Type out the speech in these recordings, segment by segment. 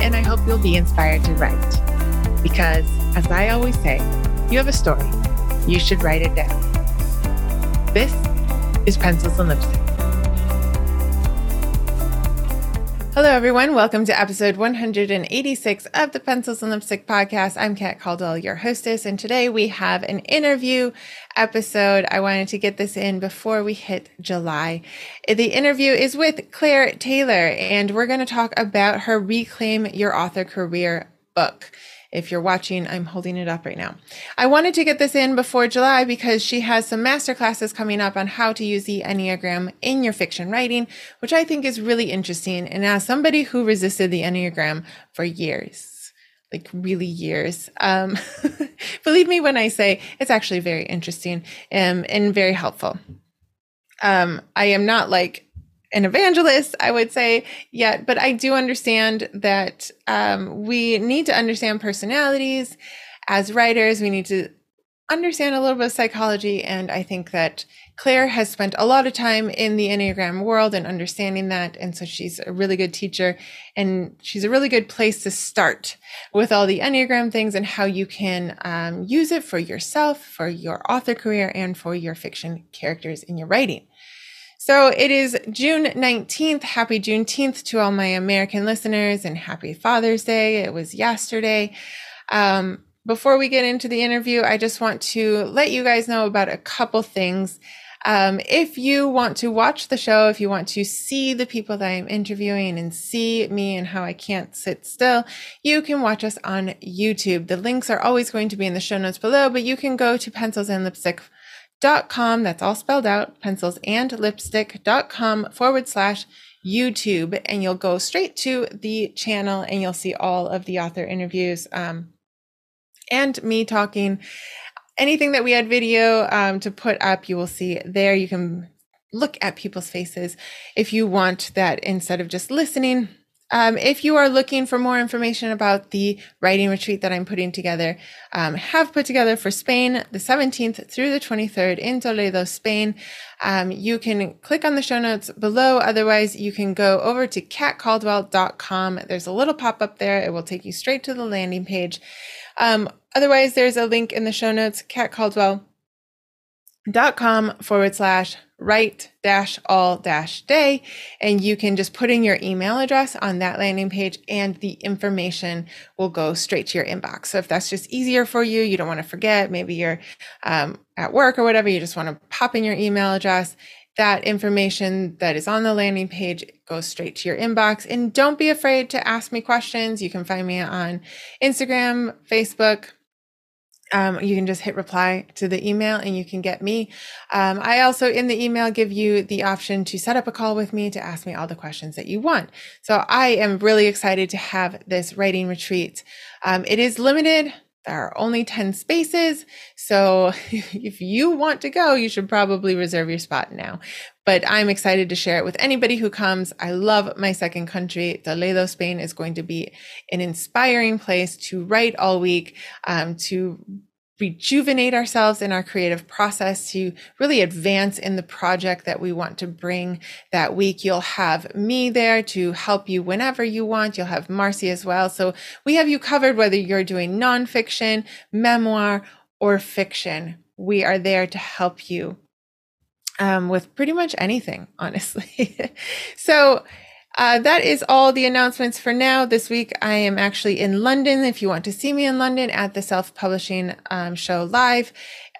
and I hope you'll be inspired to write. Because, as I always say, you have a story. You should write it down. This is Pencils and Lipstick. Hello, everyone. Welcome to episode 186 of the Pencils and Lipstick podcast. I'm Kat Caldwell, your hostess, and today we have an interview episode. I wanted to get this in before we hit July. The interview is with Claire Taylor, and we're going to talk about her Reclaim Your Author Career book. If you're watching, I'm holding it up right now. I wanted to get this in before July because she has some master classes coming up on how to use the Enneagram in your fiction writing, which I think is really interesting. And as somebody who resisted the Enneagram for years, like really years. Um, believe me when I say it's actually very interesting and, and very helpful. Um, I am not like an evangelist, I would say yet, but I do understand that um, we need to understand personalities as writers. We need to understand a little bit of psychology. And I think that Claire has spent a lot of time in the Enneagram world and understanding that. And so she's a really good teacher and she's a really good place to start with all the Enneagram things and how you can um, use it for yourself, for your author career, and for your fiction characters in your writing. So it is June 19th. Happy Juneteenth to all my American listeners and happy Father's Day. It was yesterday. Um, before we get into the interview, I just want to let you guys know about a couple things. Um, if you want to watch the show, if you want to see the people that I'm interviewing and see me and how I can't sit still, you can watch us on YouTube. The links are always going to be in the show notes below, but you can go to Pencils and Lipstick dot com. That's all spelled out, pencils and lipstick dot com forward slash YouTube. And you'll go straight to the channel and you'll see all of the author interviews um, and me talking. Anything that we had video um, to put up, you will see there. You can look at people's faces if you want that instead of just listening um, if you are looking for more information about the writing retreat that I'm putting together, um, have put together for Spain, the 17th through the 23rd in Toledo, Spain, um, you can click on the show notes below. Otherwise, you can go over to katcaldwell.com. There's a little pop up there. It will take you straight to the landing page. Um, otherwise, there's a link in the show notes, katcaldwell.com forward slash write dash all dash day. And you can just put in your email address on that landing page and the information will go straight to your inbox. So if that's just easier for you you don't want to forget maybe you're um, at work or whatever you just want to pop in your email address that information that is on the landing page goes straight to your inbox. And don't be afraid to ask me questions. You can find me on instagram facebook um, you can just hit reply to the email and you can get me. Um, I also, in the email, give you the option to set up a call with me to ask me all the questions that you want. So I am really excited to have this writing retreat. Um, it is limited. There are only 10 spaces. So if you want to go, you should probably reserve your spot now. But I'm excited to share it with anybody who comes. I love my second country. Toledo, Spain is going to be an inspiring place to write all week, um, to rejuvenate ourselves in our creative process to really advance in the project that we want to bring that week. You'll have me there to help you whenever you want. You'll have Marcy as well. So we have you covered whether you're doing nonfiction, memoir, or fiction. We are there to help you um, with pretty much anything, honestly. so uh, that is all the announcements for now. This week, I am actually in London. If you want to see me in London at the Self Publishing um, Show live,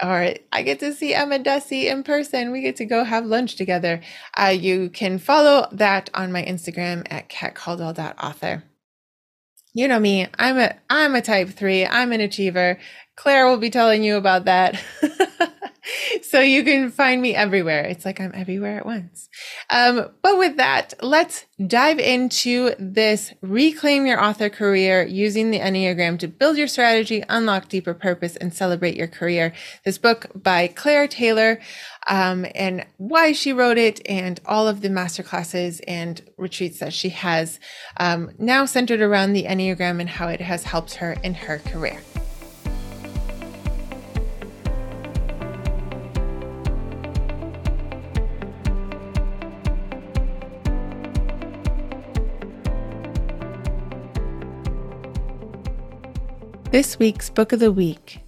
or I get to see Emma Dhesi in person, we get to go have lunch together. Uh, you can follow that on my Instagram at katcaldwell.author. You know me. I'm a I'm a type three. I'm an achiever. Claire will be telling you about that. so you can find me everywhere. It's like I'm everywhere at once. Um, but with that, let's dive into this reclaim your author career using the Enneagram to build your strategy, unlock deeper purpose, and celebrate your career. This book by Claire Taylor, um, and why she wrote it, and all of the masterclasses and retreats that she has um, now centered around the Enneagram and how it has helped her in her career. This week's book of the week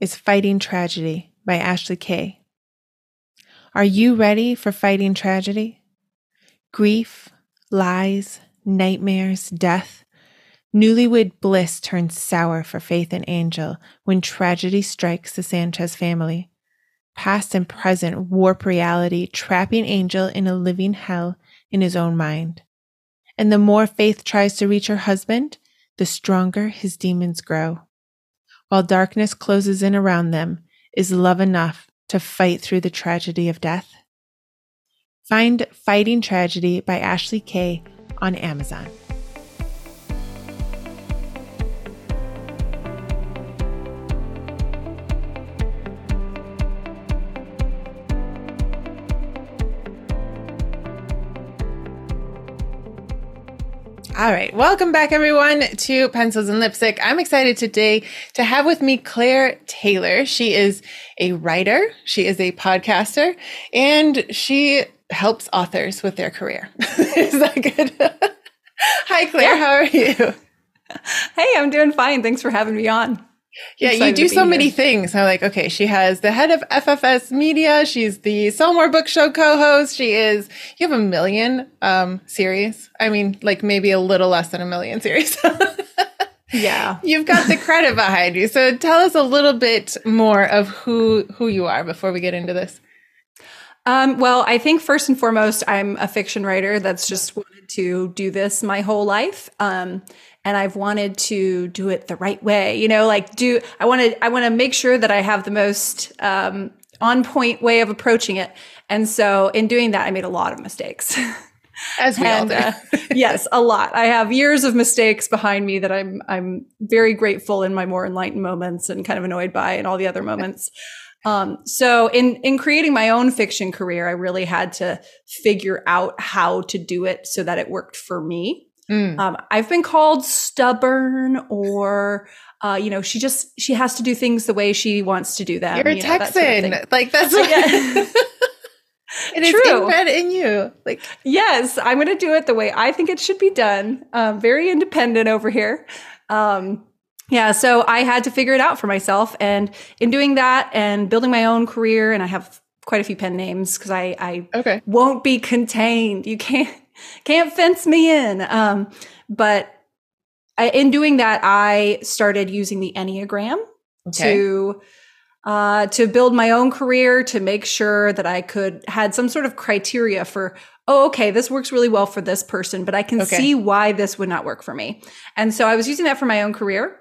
is Fighting Tragedy by Ashley Kay. Are you ready for fighting tragedy? Grief, lies, nightmares, death. Newlywed bliss turns sour for Faith and Angel when tragedy strikes the Sanchez family. Past and present warp reality, trapping Angel in a living hell in his own mind. And the more Faith tries to reach her husband, the stronger his demons grow. While darkness closes in around them, is love enough to fight through the tragedy of death? Find Fighting Tragedy by Ashley Kay on Amazon. All right. Welcome back, everyone, to Pencils and Lipstick. I'm excited today to have with me Claire Taylor. She is a writer, she is a podcaster, and she helps authors with their career. is that good? Hi, Claire. Yeah. How are you? Hey, I'm doing fine. Thanks for having me on. Yeah, you do so here. many things. I'm like, okay, she has the head of FFS Media. She's the Sell More Book Show co-host. She is. You have a million um, series. I mean, like maybe a little less than a million series. yeah, you've got the credit behind you. So tell us a little bit more of who who you are before we get into this. Um, well, I think first and foremost, I'm a fiction writer that's just wanted to do this my whole life. Um, and I've wanted to do it the right way. You know, like do I want to I want to make sure that I have the most um, on point way of approaching it. And so in doing that, I made a lot of mistakes. As we and, all do. uh, yes, a lot. I have years of mistakes behind me that I'm I'm very grateful in my more enlightened moments and kind of annoyed by and all the other moments. Um, so in in creating my own fiction career, I really had to figure out how to do it so that it worked for me. Mm. Um, I've been called stubborn or uh, you know, she just she has to do things the way she wants to do them. You're you know, Texan, sort of like that's what. Yeah. it is inbred in you. Like yes, I'm going to do it the way I think it should be done. Um, very independent over here. Um, yeah, so I had to figure it out for myself, and in doing that and building my own career, and I have quite a few pen names because I I okay. won't be contained. You can't can't fence me in. Um, but I, in doing that, I started using the Enneagram okay. to uh, to build my own career, to make sure that I could had some sort of criteria for, oh, okay, this works really well for this person, but I can okay. see why this would not work for me. And so I was using that for my own career.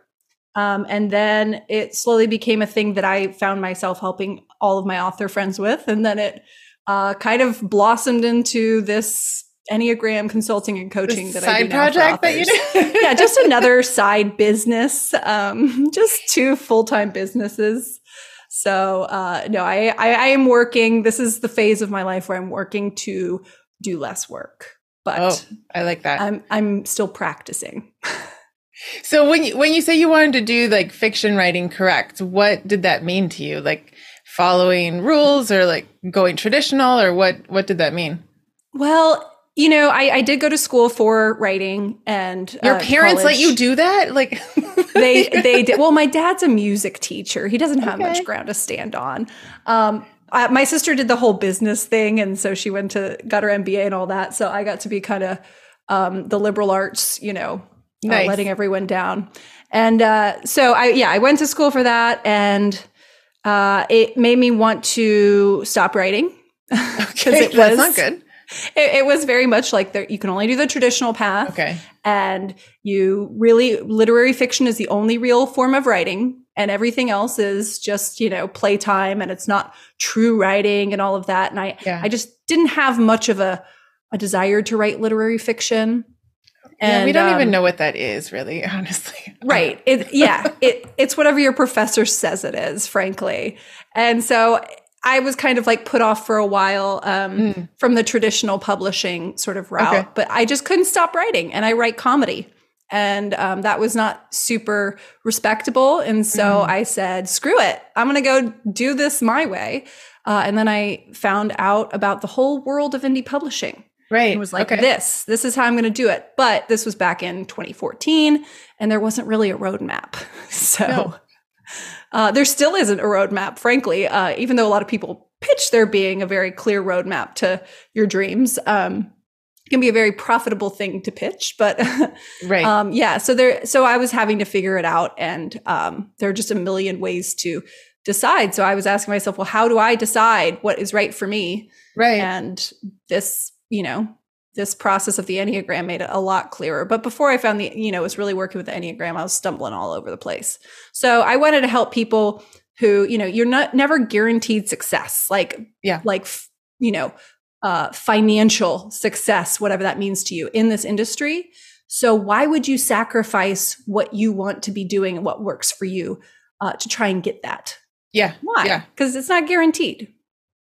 Um, and then it slowly became a thing that I found myself helping all of my author friends with. And then it uh, kind of blossomed into this Enneagram consulting and coaching the that I do Side project that you do. yeah, just another side business. Um, just two full time businesses. So uh, no, I, I I am working. This is the phase of my life where I'm working to do less work. But oh, I like that. I'm I'm still practicing. so when you when you say you wanted to do like fiction writing correct, what did that mean to you? Like following rules or like going traditional or what what did that mean? Well, you know, I, I did go to school for writing, and your uh, parents college. let you do that. Like they they did. Well, my dad's a music teacher. He doesn't have okay. much ground to stand on. Um, I, my sister did the whole business thing, and so she went to got her MBA and all that. So I got to be kind of um, the liberal arts, you know, uh, nice. uh, letting everyone down. And uh, so I yeah, I went to school for that, and uh, it made me want to stop writing. Okay, it was, not good it, it, was very much like the, you can only do the traditional path. Okay. And you really, literary fiction is the only real form of writing. and everything else is just you know playtime and it's not true writing and all of that and i yeah. i just didn't have much of a a desire to write literary fiction and yeah, we don't um, even know what that is really honestly right it yeah it it's whatever your professor says it is frankly and so I was kind of like put off for a while um, mm. from the traditional publishing sort of route, okay. but I just couldn't stop writing. And I write comedy and um, that was not super respectable. And so mm. I said, screw it, I'm going to go do this my way. Uh, and then I found out about the whole world of indie publishing. Right. And was like, okay. this, this is how I'm going to do it. But this was back in 2014, and there wasn't really a roadmap. So no. Uh, there still isn't a roadmap, frankly, uh, even though a lot of people pitch there being a very clear roadmap to your dreams. Um, can be a very profitable thing to pitch but right. um, yeah so there so i was having to figure it out and um, there are just a million ways to decide. So i was asking myself well how do i decide what is right for me? Right. And this you know this process of the enneagram made it a lot clearer but before i found the you know was really working with the enneagram i was stumbling all over the place so i wanted to help people who you know you're not never guaranteed success like yeah like you know uh, financial success, whatever that means to you in this industry. So, why would you sacrifice what you want to be doing and what works for you uh, to try and get that? Yeah. Why? Yeah. Because it's not guaranteed.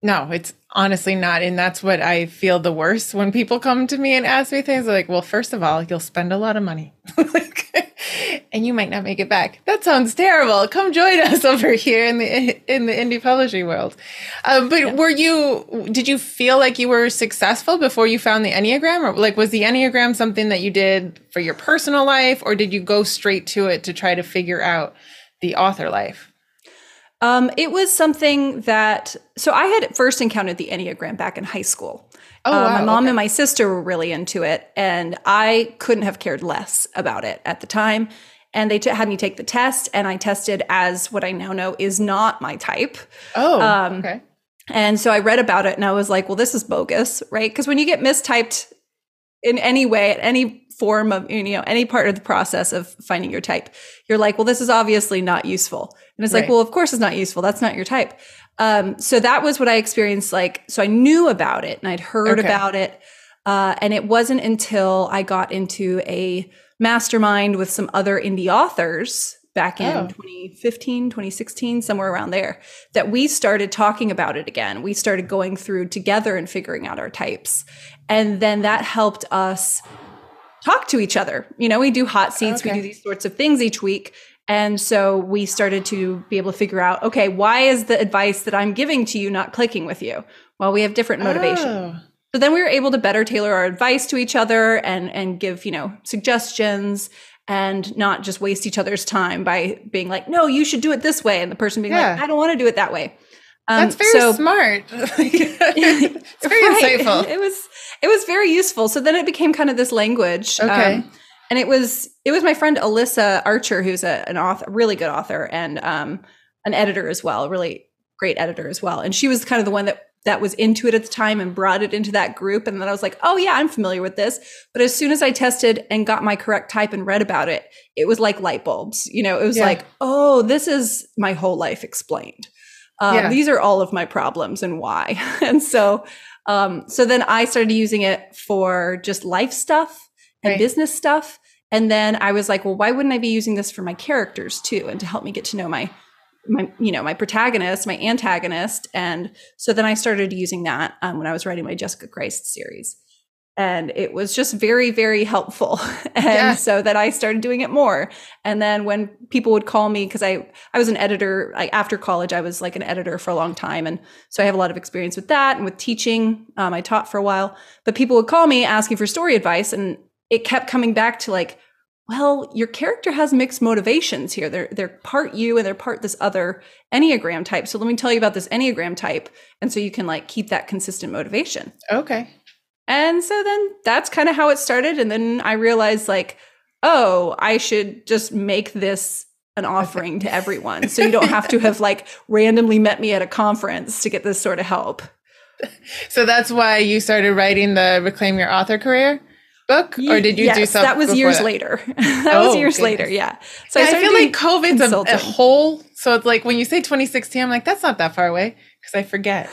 No, it's honestly not. And that's what I feel the worst when people come to me and ask me things like, well, first of all, you'll spend a lot of money. and you might not make it back. That sounds terrible. Come join us over here in the in the indie publishing world. Um, but yeah. were you? Did you feel like you were successful before you found the enneagram, or like was the enneagram something that you did for your personal life, or did you go straight to it to try to figure out the author life? Um, it was something that so I had first encountered the enneagram back in high school. Oh, uh, my mom okay. and my sister were really into it, and I couldn't have cared less about it at the time and they t- had me take the test and i tested as what i now know is not my type oh um, okay and so i read about it and i was like well this is bogus right because when you get mistyped in any way at any form of you know any part of the process of finding your type you're like well this is obviously not useful and it's right. like well of course it's not useful that's not your type um, so that was what i experienced like so i knew about it and i'd heard okay. about it uh, and it wasn't until i got into a mastermind with some other indie authors back in oh. 2015, 2016, somewhere around there, that we started talking about it again. We started going through together and figuring out our types. And then that helped us talk to each other. You know, we do hot seats, okay. we do these sorts of things each week. And so we started to be able to figure out okay, why is the advice that I'm giving to you not clicking with you? Well, we have different motivation. Oh. So then we were able to better tailor our advice to each other and and give, you know, suggestions and not just waste each other's time by being like, no, you should do it this way. And the person being yeah. like, I don't want to do it that way. Um, That's very so, smart. it's very right. insightful. It was it was very useful. So then it became kind of this language. Okay. Um, and it was it was my friend Alyssa Archer, who's a, an author, really good author, and um, an editor as well, really great editor as well. And she was kind of the one that that was into it at the time and brought it into that group. And then I was like, oh, yeah, I'm familiar with this. But as soon as I tested and got my correct type and read about it, it was like light bulbs. You know, it was yeah. like, oh, this is my whole life explained. Um, yeah. These are all of my problems and why. and so, um, so then I started using it for just life stuff and right. business stuff. And then I was like, well, why wouldn't I be using this for my characters too? And to help me get to know my my you know my protagonist my antagonist and so then i started using that um, when i was writing my jessica christ series and it was just very very helpful and yeah. so that i started doing it more and then when people would call me because i i was an editor like after college i was like an editor for a long time and so i have a lot of experience with that and with teaching um, i taught for a while but people would call me asking for story advice and it kept coming back to like well, your character has mixed motivations here. They're they're part you and they're part this other Enneagram type. So let me tell you about this Enneagram type. And so you can like keep that consistent motivation. Okay. And so then that's kind of how it started. And then I realized like, oh, I should just make this an offering to everyone. So you don't have to have like randomly met me at a conference to get this sort of help. So that's why you started writing the Reclaim Your Author career? book, or did you yes, do something? That was years that? later. that oh, was years goodness. later. Yeah. So yeah, I, I, feel like COVID's a, a, whole. So it's like when you say 2016, I'm like, that's not that far away because I forget.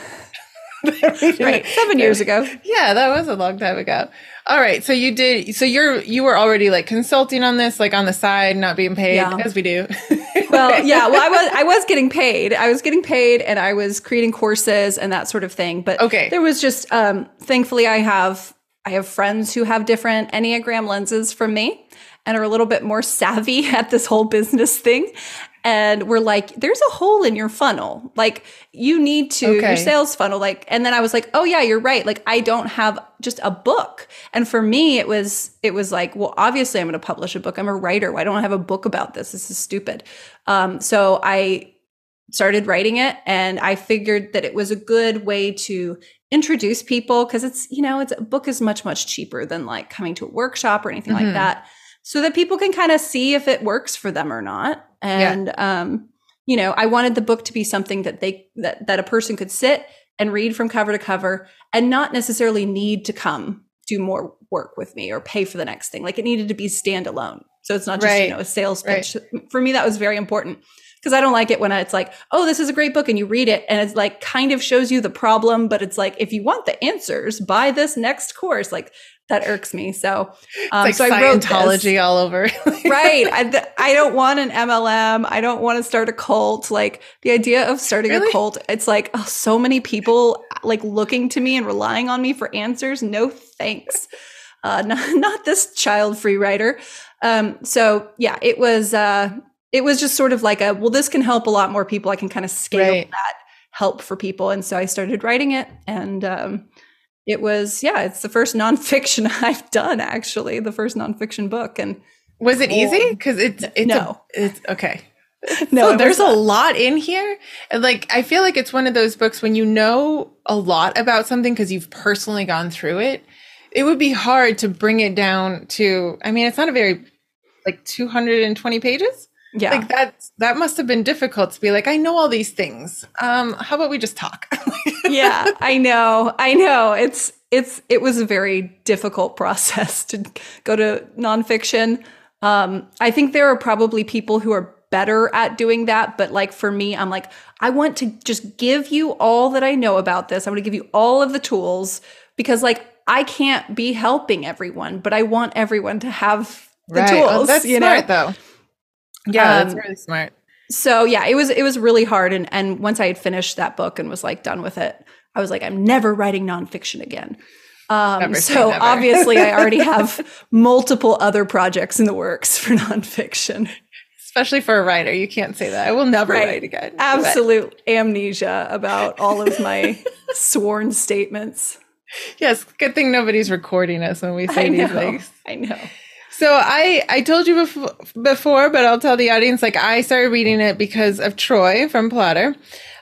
right, seven years ago. Yeah, that was a long time ago. All right, so you did. So you're you were already like consulting on this, like on the side, not being paid yeah. as we do. well, yeah. Well, I was I was getting paid. I was getting paid, and I was creating courses and that sort of thing. But okay, there was just um, thankfully I have I have friends who have different Enneagram lenses from me and are a little bit more savvy at this whole business thing. And we're like, there's a hole in your funnel. Like, you need to, okay. your sales funnel. Like, and then I was like, oh, yeah, you're right. Like, I don't have just a book. And for me, it was, it was like, well, obviously, I'm going to publish a book. I'm a writer. Why don't I have a book about this? This is stupid. Um, so I started writing it and I figured that it was a good way to introduce people because it's you know it's a book is much much cheaper than like coming to a workshop or anything mm-hmm. like that so that people can kind of see if it works for them or not and yeah. um you know i wanted the book to be something that they that, that a person could sit and read from cover to cover and not necessarily need to come do more work with me or pay for the next thing like it needed to be standalone so it's not just right. you know a sales pitch right. for me that was very important because I don't like it when it's like, oh, this is a great book and you read it and it's like kind of shows you the problem, but it's like if you want the answers, buy this next course. Like that irks me. So, um, like so I wrote Scientology all over. right. I, I don't want an MLM. I don't want to start a cult. Like the idea of starting really? a cult, it's like oh, so many people like looking to me and relying on me for answers. No thanks. Uh, not, not this child free writer. Um, so yeah, it was, uh, it was just sort of like a well this can help a lot more people i can kind of scale right. that help for people and so i started writing it and um, it was yeah it's the first nonfiction i've done actually the first nonfiction book and was it easy? Because it's it's no. a, it's okay. No so there's a lot in here and like i feel like it's one of those books when you know a lot about something because you've personally gone through it it would be hard to bring it down to i mean it's not a very like 220 pages yeah. Like that that must have been difficult to be like, I know all these things. Um, how about we just talk? yeah, I know. I know. It's it's it was a very difficult process to go to nonfiction. Um, I think there are probably people who are better at doing that, but like for me, I'm like, I want to just give you all that I know about this. I want to give you all of the tools because like I can't be helping everyone, but I want everyone to have the right. tools. Oh, that's you smart know? though. Yeah, um, that's really smart. So yeah, it was it was really hard. And and once I had finished that book and was like done with it, I was like, I'm never writing nonfiction again. Um, so obviously, I already have multiple other projects in the works for nonfiction. Especially for a writer, you can't say that. I will never right. write again. Absolute but. amnesia about all of my sworn statements. Yes, good thing nobody's recording us when we say these things. I know. So I I told you before, before, but I'll tell the audience. Like I started reading it because of Troy from Plottr,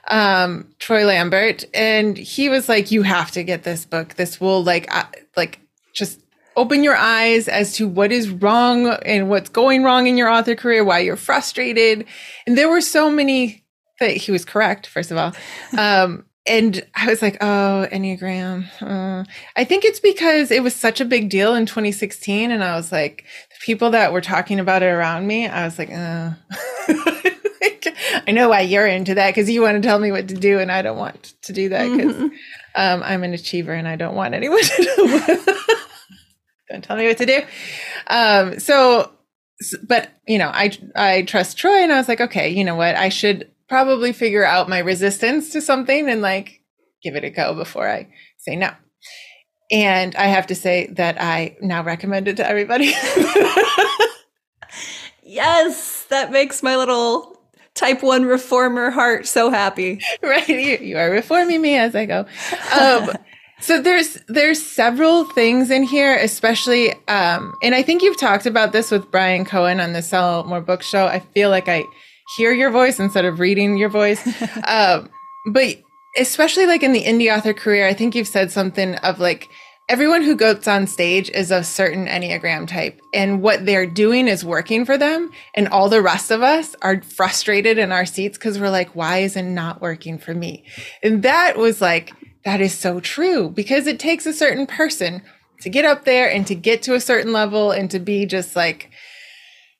um, Troy Lambert, and he was like, "You have to get this book. This will like uh, like just open your eyes as to what is wrong and what's going wrong in your author career, why you're frustrated." And there were so many that he was correct. First of all, um, and I was like, oh, Enneagram. Uh. I think it's because it was such a big deal in 2016. And I was like, the people that were talking about it around me, I was like, uh. I know why you're into that because you want to tell me what to do. And I don't want to do that because mm-hmm. um, I'm an achiever and I don't want anyone to don't tell me what to do. Um, so, but you know, I, I trust Troy and I was like, okay, you know what? I should probably figure out my resistance to something and like give it a go before I say no. And I have to say that I now recommend it to everybody. yes, that makes my little type one reformer heart so happy. Right, you, you are reforming me as I go. Um, so there's there's several things in here, especially, um, and I think you've talked about this with Bryan Cohen on the Sell More Book Show. I feel like I hear your voice instead of reading your voice. um, but especially like in the indie author career, I think you've said something of like everyone who goes on stage is a certain Enneagram type, and what they're doing is working for them. And all the rest of us are frustrated in our seats because we're like, why is it not working for me? And that was like, that is so true because it takes a certain person to get up there and to get to a certain level and to be just like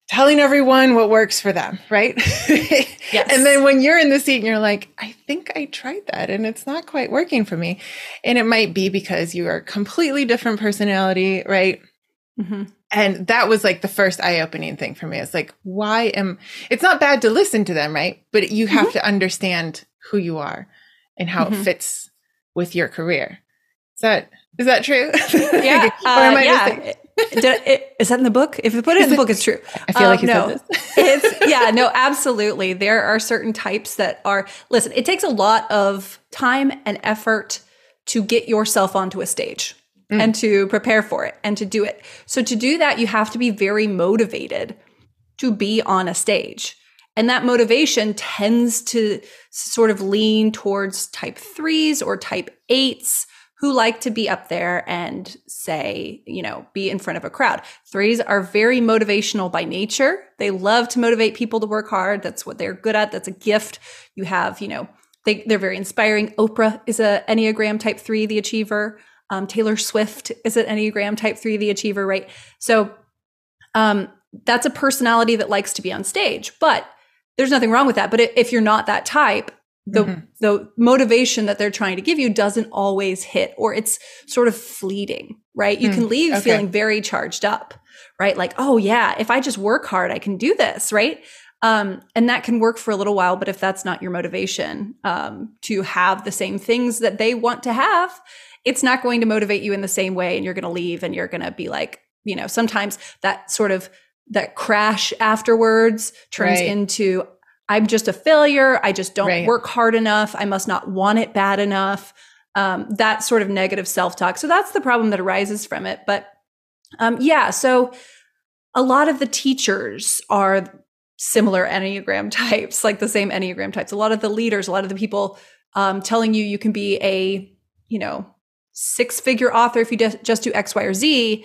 telling everyone what works for them, right? yes. And then when you're in the seat and you're like, I think I tried that and it's not quite working for me. And it might be because you are a completely different personality, right? Mm-hmm. And that was like the first eye opening thing for me. It's like, why am, it's not bad to listen to them, right? But you have mm-hmm. to understand who you are and how mm-hmm. it fits with your career. Is that, is that true? Yeah. uh, yeah. It, is that in the book? If you put it in the book, it's true. I feel um, like you no, said this. it's yeah, no, absolutely. There are certain types that are listen. It takes a lot of time and effort to get yourself onto a stage mm. and to prepare for it and to do it. So to do that, you have to be very motivated to be on a stage. And that motivation tends to sort of lean towards type threes or type eights who like to be up there and say, you know, be in front of a crowd. Threes are very motivational by nature. They love to motivate people to work hard. That's what they're good at. That's a gift. You have, you know, they, they're very inspiring. Oprah is a Enneagram type three, the achiever. Um, Taylor Swift is an Enneagram type three, the achiever, right? So um, that's a personality that likes to be on stage, but there's nothing wrong with that. But if you're not that type, the mm-hmm. the motivation that they're trying to give you doesn't always hit or it's sort of fleeting right you mm, can leave okay. feeling very charged up right like oh yeah if i just work hard i can do this right um, and that can work for a little while but if that's not your motivation um, to have the same things that they want to have it's not going to motivate you in the same way and you're going to leave and you're going to be like you know sometimes that sort of that crash afterwards turns right. into I'm just a failure. I just don't right. work hard enough. I must not want it bad enough. Um, that sort of negative self talk. So that's the problem that arises from it. But um, yeah, so a lot of the teachers are similar Enneagram types, like the same Enneagram types. A lot of the leaders, a lot of the people um, telling you you can be a, you know, six figure author if you just do X, Y, or Z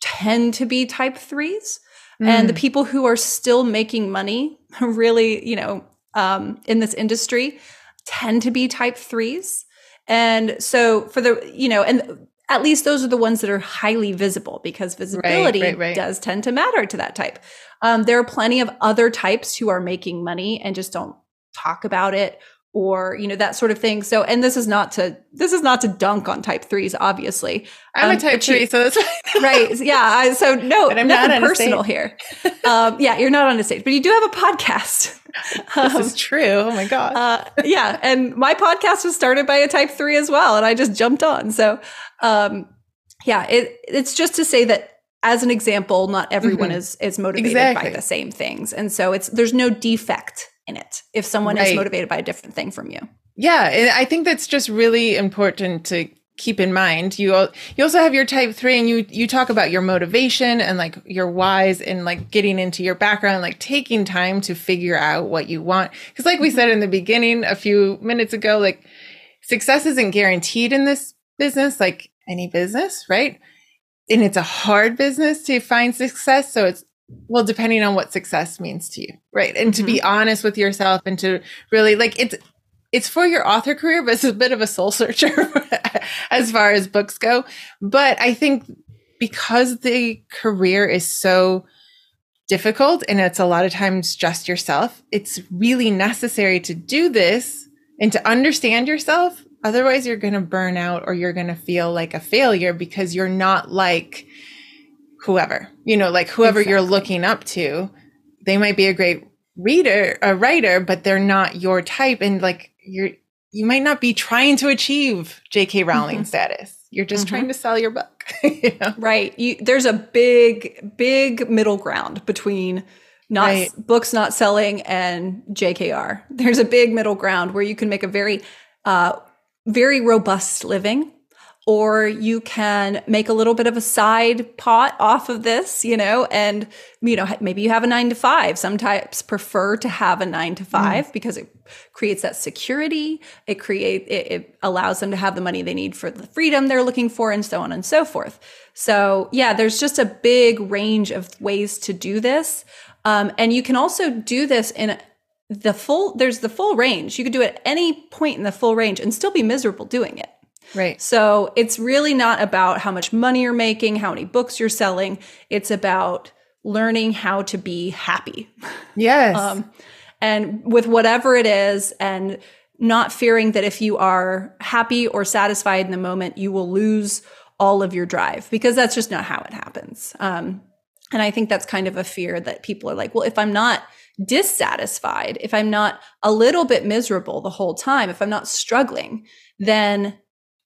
tend to be type threes. Mm. And the mm. people who are still making money, really, you know, um, in this industry, tend to be type threes. And so for the, you know, and at least those are the ones that are highly visible because visibility right, right, right. does tend to matter to that type. Um, there are plenty of other types who are making money and just don't talk about it or you know that sort of thing. So and this is not to this is not to dunk on type threes obviously. I'm um, a type three so that's right yeah so no but I'm nothing not personal here. Um, yeah you're not on a stage but you do have a podcast. This um, is true oh my god uh, yeah and my podcast was started by a type three as well and i just jumped on. So um, yeah it, it's just to say that as an example not everyone mm-hmm. is is motivated exactly. by the same things. And so it's there's no defect in it if someone right. is motivated by a different thing from you. Yeah, I think that's just really important to keep in mind. You you also have your type 3 and you you talk about your motivation and like your whys and like getting into your background, like taking time to figure out what you want. Cuz like we mm-hmm. said in the beginning a few minutes ago, like success isn't guaranteed in this business like any business, right? And it's a hard business to find success, so it's well depending on what success means to you right and mm-hmm. to be mm-hmm. honest with yourself and to really like it's it's for your author career but it's a bit of a soul searcher as far as books go but i think because the career is so difficult and it's a lot of times just yourself it's really necessary to do this and to understand yourself otherwise you're going to burn out or you're going to feel like a failure because you're not like whoever, you know, like whoever exactly. you're looking up to, they might be a great reader, a writer, but they're not your type. And like you're, you might not be trying to achieve J.K. Rowling mm-hmm. status. You're just mm-hmm. trying to sell your book. you know? Right. You, there's a big, big middle ground between not right. books not selling and JKR. There's a big middle ground where you can make a very, uh, very robust living or you can make a little bit of a side pot off of this, you know, and you know, maybe you have a 9 to 5. Some types prefer to have a 9 to 5 mm. because it creates that security, it create it, it, allows them to have the money they need for the freedom they're looking for and so on and so forth. So, yeah, there's just a big range of ways to do this. Um, and you can also do this in the full there's the full range. You could do it at any point in the full range and still be miserable doing it Right. So it's really not about how much money you're making, how many books you're selling. It's about learning how to be happy. Yes. um, and with whatever it is, and not fearing that if you are happy or satisfied in the moment, you will lose all of your drive because that's just not how it happens. Um, and I think that's kind of a fear that people are like, well, if I'm not dissatisfied, if I'm not a little bit miserable the whole time, if I'm not struggling, then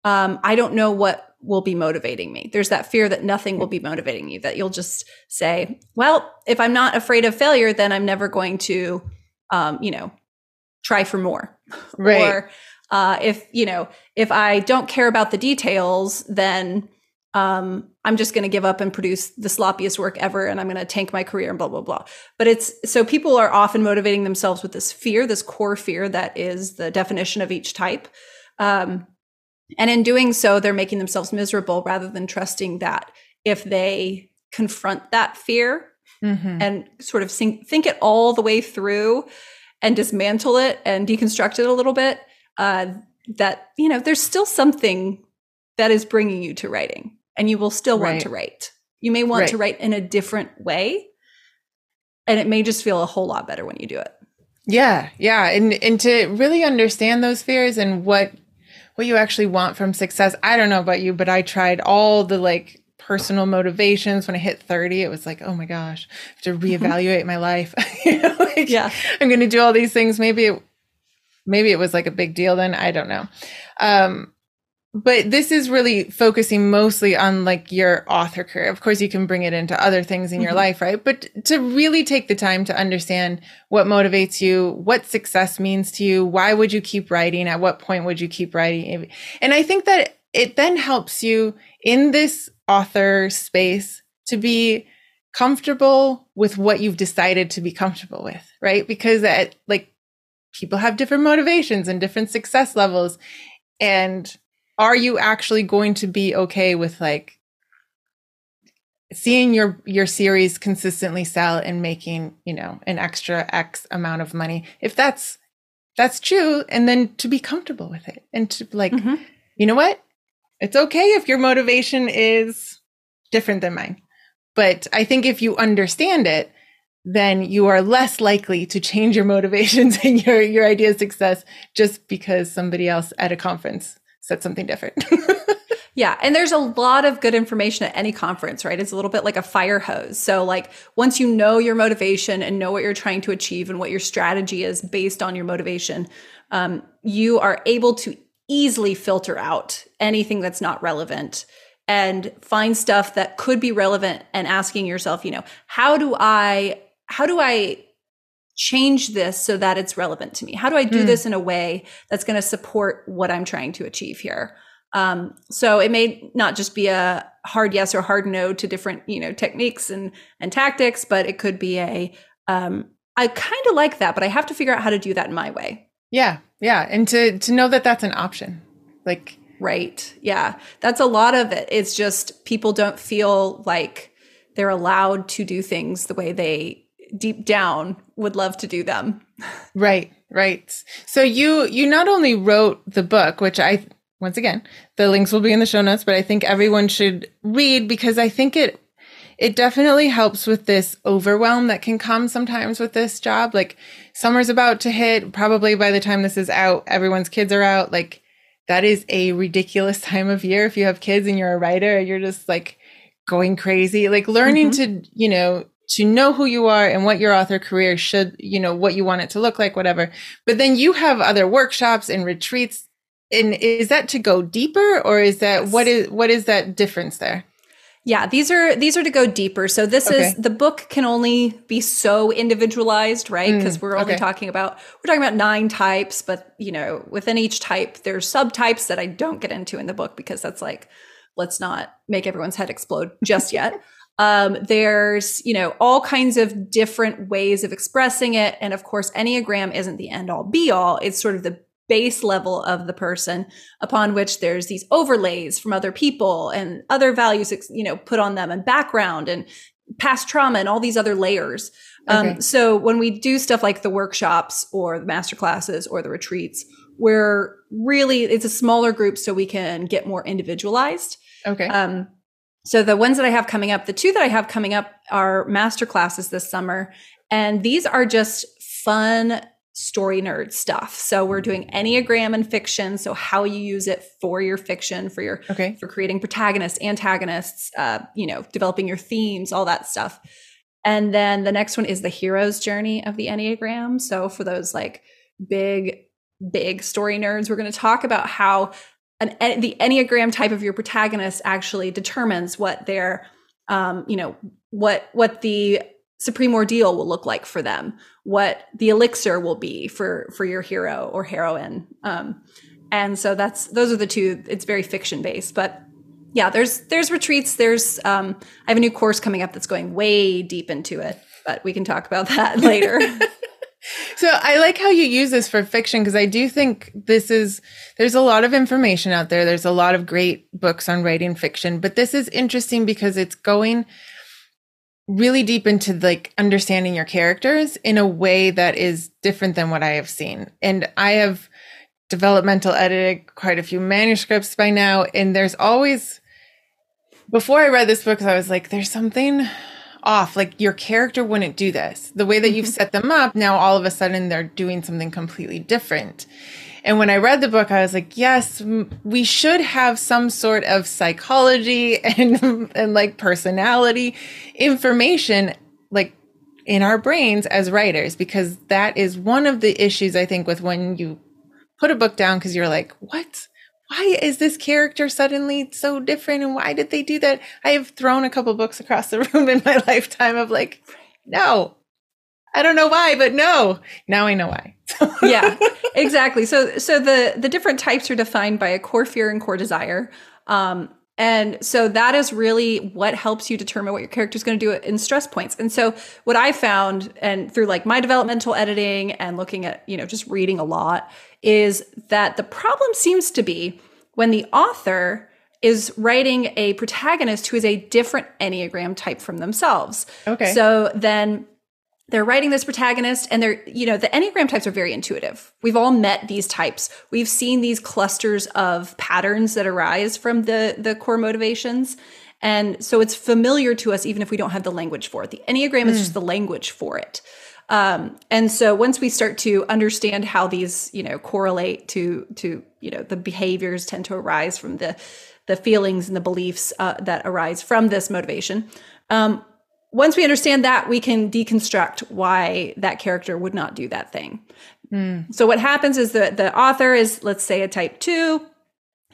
um, I don't know what will be motivating me. There's that fear that nothing will be motivating you, that you'll just say, well, if I'm not afraid of failure, then I'm never going to, um, you know, try for more. Right. or uh, if, you know, if I don't care about the details, then um, I'm just going to give up and produce the sloppiest work ever and I'm going to tank my career and blah, blah, blah. But it's so people are often motivating themselves with this fear, this core fear that is the definition of each type. Um, and in doing so, they're making themselves miserable rather than trusting that if they confront that fear mm-hmm. and sort of think, think it all the way through and dismantle it and deconstruct it a little bit, uh, that, you know, there's still something that is bringing you to writing and you will still right. want to write. You may want right. to write in a different way and it may just feel a whole lot better when you do it. Yeah, yeah, and and to really understand those fears and what what you actually want from success. I don't know about you, but I tried all the like personal motivations when I hit 30. It was like, oh my gosh, I have to reevaluate my life. you know, like, yeah. I'm going to do all these things. Maybe it, maybe it was like a big deal then. I don't know. Um, but this is really focusing mostly on like your author career. Of course, you can bring it into other things in mm-hmm. your life, right? But to really take the time to understand what motivates you, what success means to you, why would you keep writing? At what point would you keep writing? And I think that it then helps you in this author space to be comfortable with what you've decided to be comfortable with, right? Because at like people have different motivations and different success levels. And are you actually going to be okay with like seeing your your series consistently sell and making you know an extra x amount of money? If that's that's true and then to be comfortable with it and to like mm-hmm. you know what? It's okay if your motivation is different than mine. But i think if you understand it then you are less likely to change your motivations and your your idea of success just because somebody else at a conference said something different. yeah. And there's a lot of good information at any conference, right? It's a little bit like a fire hose. So, like, once you know your motivation and know what you're trying to achieve and what your strategy is based on your motivation, um, you are able to easily filter out anything that's not relevant and find stuff that could be relevant and asking yourself, you know, how do I, how do I change this so that it's relevant to me? How do I do mm. this in a way that's going to support what I'm trying to achieve here? Um, so it may not just be a hard yes or hard no to different, you know, techniques and and tactics, but it could be a um, I kind of like that, but I have to figure out how to do that in my way. Yeah, yeah, and to to know that that's an option, like right, yeah, that's a lot of it. It's just people don't feel like they're allowed to do things the way they deep down would love to do them. Right, right. So you you not only wrote the book, which I once again, the links will be in the show notes, but I think everyone should read because I think it it definitely helps with this overwhelm that can come sometimes with this job. Like summer's about to hit, probably by the time this is out, everyone's kids are out. Like that is a ridiculous time of year if you have kids and you're a writer, you're just like going crazy. Like learning mm-hmm. to, you know, to know who you are and what your author career should, you know, what you want it to look like, whatever. But then you have other workshops and retreats. And is that to go deeper or is that yes. what is what is that difference there? Yeah, these are these are to go deeper. So this okay. is the book can only be so individualized, right? Because mm, we're only okay. talking about we're talking about nine types, but you know, within each type there's subtypes that I don't get into in the book because that's like let's not make everyone's head explode just yet. Um, there's, you know, all kinds of different ways of expressing it. And of course, Enneagram isn't the end all be all. It's sort of the base level of the person upon which there's these overlays from other people and other values, you know, put on them and background and past trauma and all these other layers. Um, okay. Um, so when we do stuff like the workshops or the master classes or the retreats, we're really it's a smaller group so we can get more individualized. Okay. Um, so the ones that I have coming up, the two that I have coming up are master classes this summer, and these are just fun story nerd stuff. So we're doing Enneagram and fiction. So how you use it for your fiction, for your okay, for creating protagonists, antagonists, uh, you know, developing your themes, all that stuff. And then the next one is the hero's journey of the Enneagram. So for those like big, big story nerds, we're going to talk about how an, the Enneagram type of your protagonist actually determines what their, um, you know, what what the supreme ordeal will look like for them, what the elixir will be for for your hero or heroine. Um, and so that's those are the two. It's very fiction based, but yeah, there's there's retreats. There's um, I have a new course coming up that's going way deep into it, but we can talk about that later. so I like how you use this for fiction because I do think this is there's a lot of information out there. There's a lot of great books on writing fiction, but this is interesting because it's going really deep into like understanding your characters in a way that is different than what I have seen. And I have developmental edited quite a few manuscripts by now and there's always before I read this book, I was like, there's something off. Like your character wouldn't do this. The way that you've mm-hmm. set them up, now all of a sudden they're doing something completely different. And when I read the book, I was like, yes, we should have some sort of psychology and, and like personality information, like in our brains as writers, because that is one of the issues I think with when you put a book down, because you're like, what? Why is this character suddenly so different and why did they do that? I have thrown a couple books across the room in my lifetime of like, no, I don't know why, but no. Now I know why. yeah, exactly. So so the the different types are defined by a core fear and core desire. Um, and so that is really what helps you determine what your character is going to do in stress points. And so what I found and through like my developmental editing and looking at, you know, just reading a lot is that the problem seems to be when the author is writing a protagonist who is a different Enneagram type from themselves. Okay. So then they're writing this protagonist and they're you know the enneagram types are very intuitive we've all met these types we've seen these clusters of patterns that arise from the the core motivations and so it's familiar to us even if we don't have the language for it the enneagram mm. is hmm. just the language for it um, and so once we start to understand how these you know correlate to to you know the behaviors tend to arise from the the feelings and the beliefs uh, that arise from this motivation um, once we understand that, we can deconstruct why that character would not do that thing. Mm. So what happens is that the author is, let's say, a type two,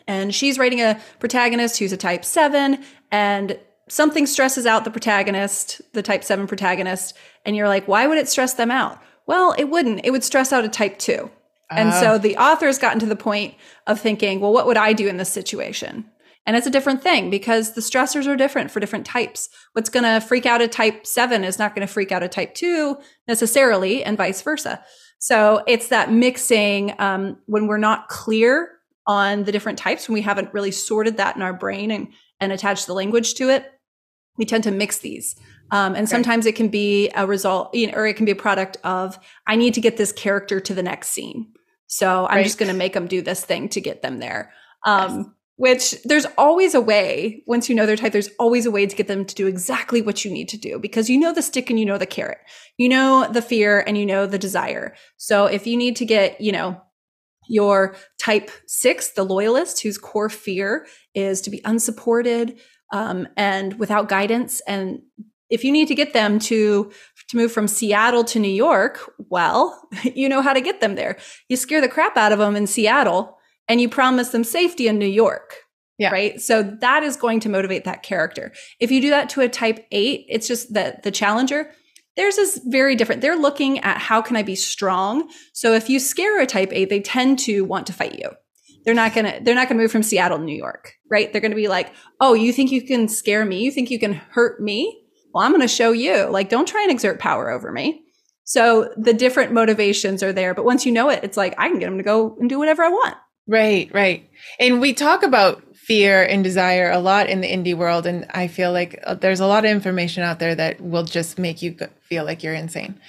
and she's writing a protagonist who's a type seven, and something stresses out the protagonist, the type seven protagonist, and you're like, why would it stress them out? Well, it wouldn't. It would stress out a type two. And so ah. the author has gotten to the point of thinking, well, what would I do in this situation? And it's a different thing because the stressors are different for different types. What's going to freak out a type seven is not going to freak out a type two necessarily, and vice versa. So it's that mixing um, when we're not clear on the different types, when we haven't really sorted that in our brain and, and attached the language to it, we tend to mix these. Um, and sometimes it can be a result, you know, or it can be a product of, I need to get this character to the next scene. So I'm right. just going to make them do this thing to get them there. Um, yes which there's always a way once you know their type there's always a way to get them to do exactly what you need to do because you know the stick and you know the carrot you know the fear and you know the desire so if you need to get you know your type six the loyalist whose core fear is to be unsupported um, and without guidance and if you need to get them to to move from Seattle to New York, well, you know how to get them there. You scare the crap out of them in Seattle and you promise them safety in New York. Yeah. Right. So that is going to motivate that character. If you do that to a type eight, it's just that the challenger, theirs is very different. They're looking at how can I be strong? So if you scare a type eight, they tend to want to fight you. They're not gonna, they're not gonna move from Seattle to New York, right? They're gonna be like, oh, you think you can scare me? You think you can hurt me? Well, I'm gonna show you. Like, don't try and exert power over me. So the different motivations are there. But once you know it, it's like I can get them to go and do whatever I want. Right, right. And we talk about fear and desire a lot in the indie world. And I feel like uh, there's a lot of information out there that will just make you feel like you're insane.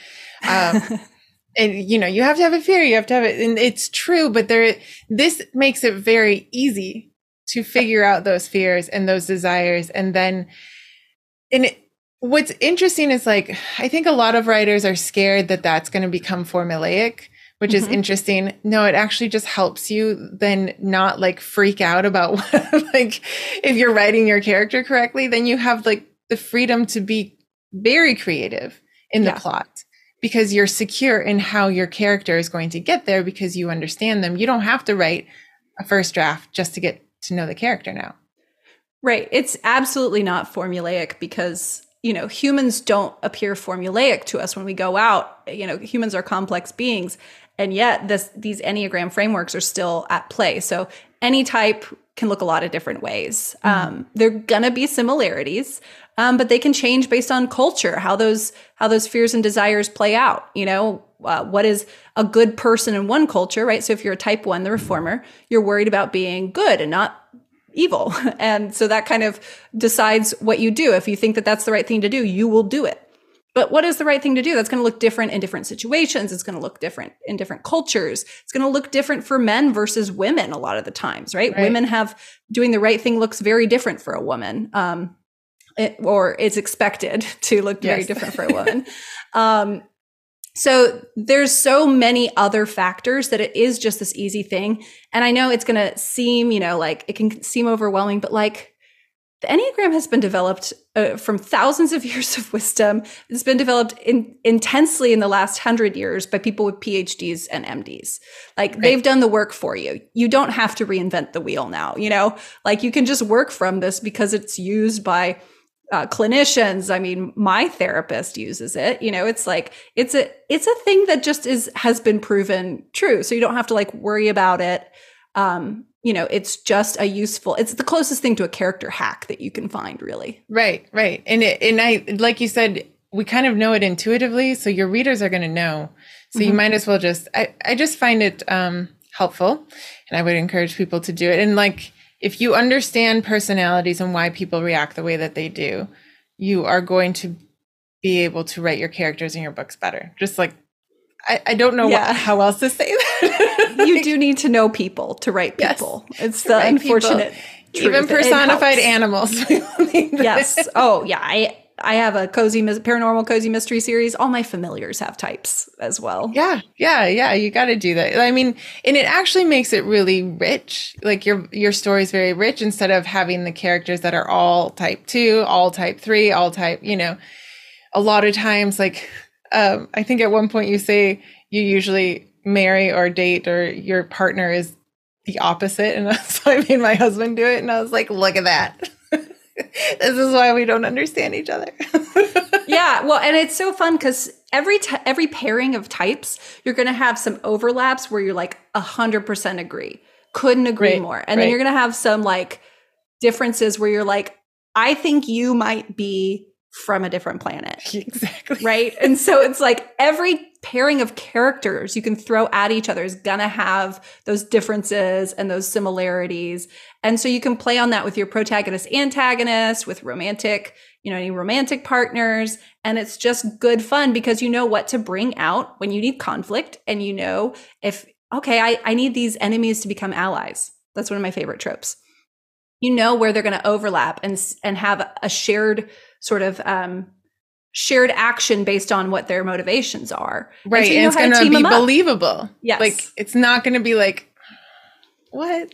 Um, and you know, you have to have a fear, you have to have it. And it's true, but there, this makes it very easy to figure out those fears and those desires. And then, and it, what's interesting is like, I think a lot of writers are scared that that's going to become formulaic which mm-hmm. is interesting. No, it actually just helps you then not like freak out about what, like if you're writing your character correctly, then you have like the freedom to be very creative in the yeah. plot because you're secure in how your character is going to get there because you understand them. You don't have to write a first draft just to get to know the character now. Right. It's absolutely not formulaic because you know humans don't appear formulaic to us when we go out you know humans are complex beings and yet this these enneagram frameworks are still at play. So any type can look a lot of different ways. Mm-hmm. um, there are gonna be similarities um, but they can change based on culture how those how those fears and desires play out you know? Uh, what is a good person in one culture right? So if you're a type one the reformer you're worried about being good and not evil. And so that kind of decides what you do. If you think that that's the right thing to do you will do it but what is the right thing to do? That's going to look different in different situations. It's going to look different in different cultures. It's going to look different for men versus women a lot of the times, right? right. Women have doing the right thing looks very different for a woman. Um, it, or it's expected to look very yes. different for a woman. um, so there's so many other factors that it is just this easy thing. And I know it's going to seem, you know, like it can seem overwhelming, but like the Enneagram has been developed uh, from thousands of years of wisdom. It's been developed in, intensely in the last hundred years by people with PhDs and MDs. Like right. they've done the work for you. You don't have to reinvent the wheel now, you know, like you can just work from this because it's used by uh, clinicians. I mean, my therapist uses it. You know, it's like it's a it's a thing that just is has been proven true. So you don't have to like worry about it. Um, you know, it's just a useful, it's the closest thing to a character hack that you can find, really. Right, right. And it, and I, like you said, we kind of know it intuitively. So your readers are going to know. So mm-hmm. you might as well just, I, I just find it um, helpful and I would encourage people to do it. And like, if you understand personalities and why people react the way that they do, you are going to be able to write your characters in your books better. Just like I, I don't know yeah. what, how else to say that. You do need to know people to write people. Yes, it's the unfortunate. Even personified animals. yes. Oh, yeah. I I have a cozy paranormal cozy mystery series. All my familiars have types as well. Yeah, yeah, yeah. You got to do that. I mean, and it actually makes it really rich. Like your your story is very rich instead of having the characters that are all type two, all type three, all type. You know, a lot of times, like um, I think at one point you say you usually marry or date or your partner is the opposite. And so I made my husband do it. And I was like, look at that. this is why we don't understand each other. yeah. Well, and it's so fun because every, t- every pairing of types, you're going to have some overlaps where you're like a hundred percent agree. Couldn't agree right, more. And right. then you're going to have some like differences where you're like, I think you might be from a different planet. Exactly. Right. And so it's like every pairing of characters you can throw at each other is going to have those differences and those similarities. And so you can play on that with your protagonist, antagonist, with romantic, you know, any romantic partners. And it's just good fun because you know what to bring out when you need conflict. And you know, if, okay, I, I need these enemies to become allies. That's one of my favorite tropes. You know where they're going to overlap and, and have a shared sort of um, shared action based on what their motivations are. Right. And, so and it's going to be believable. Yes. Like it's not going to be like, what?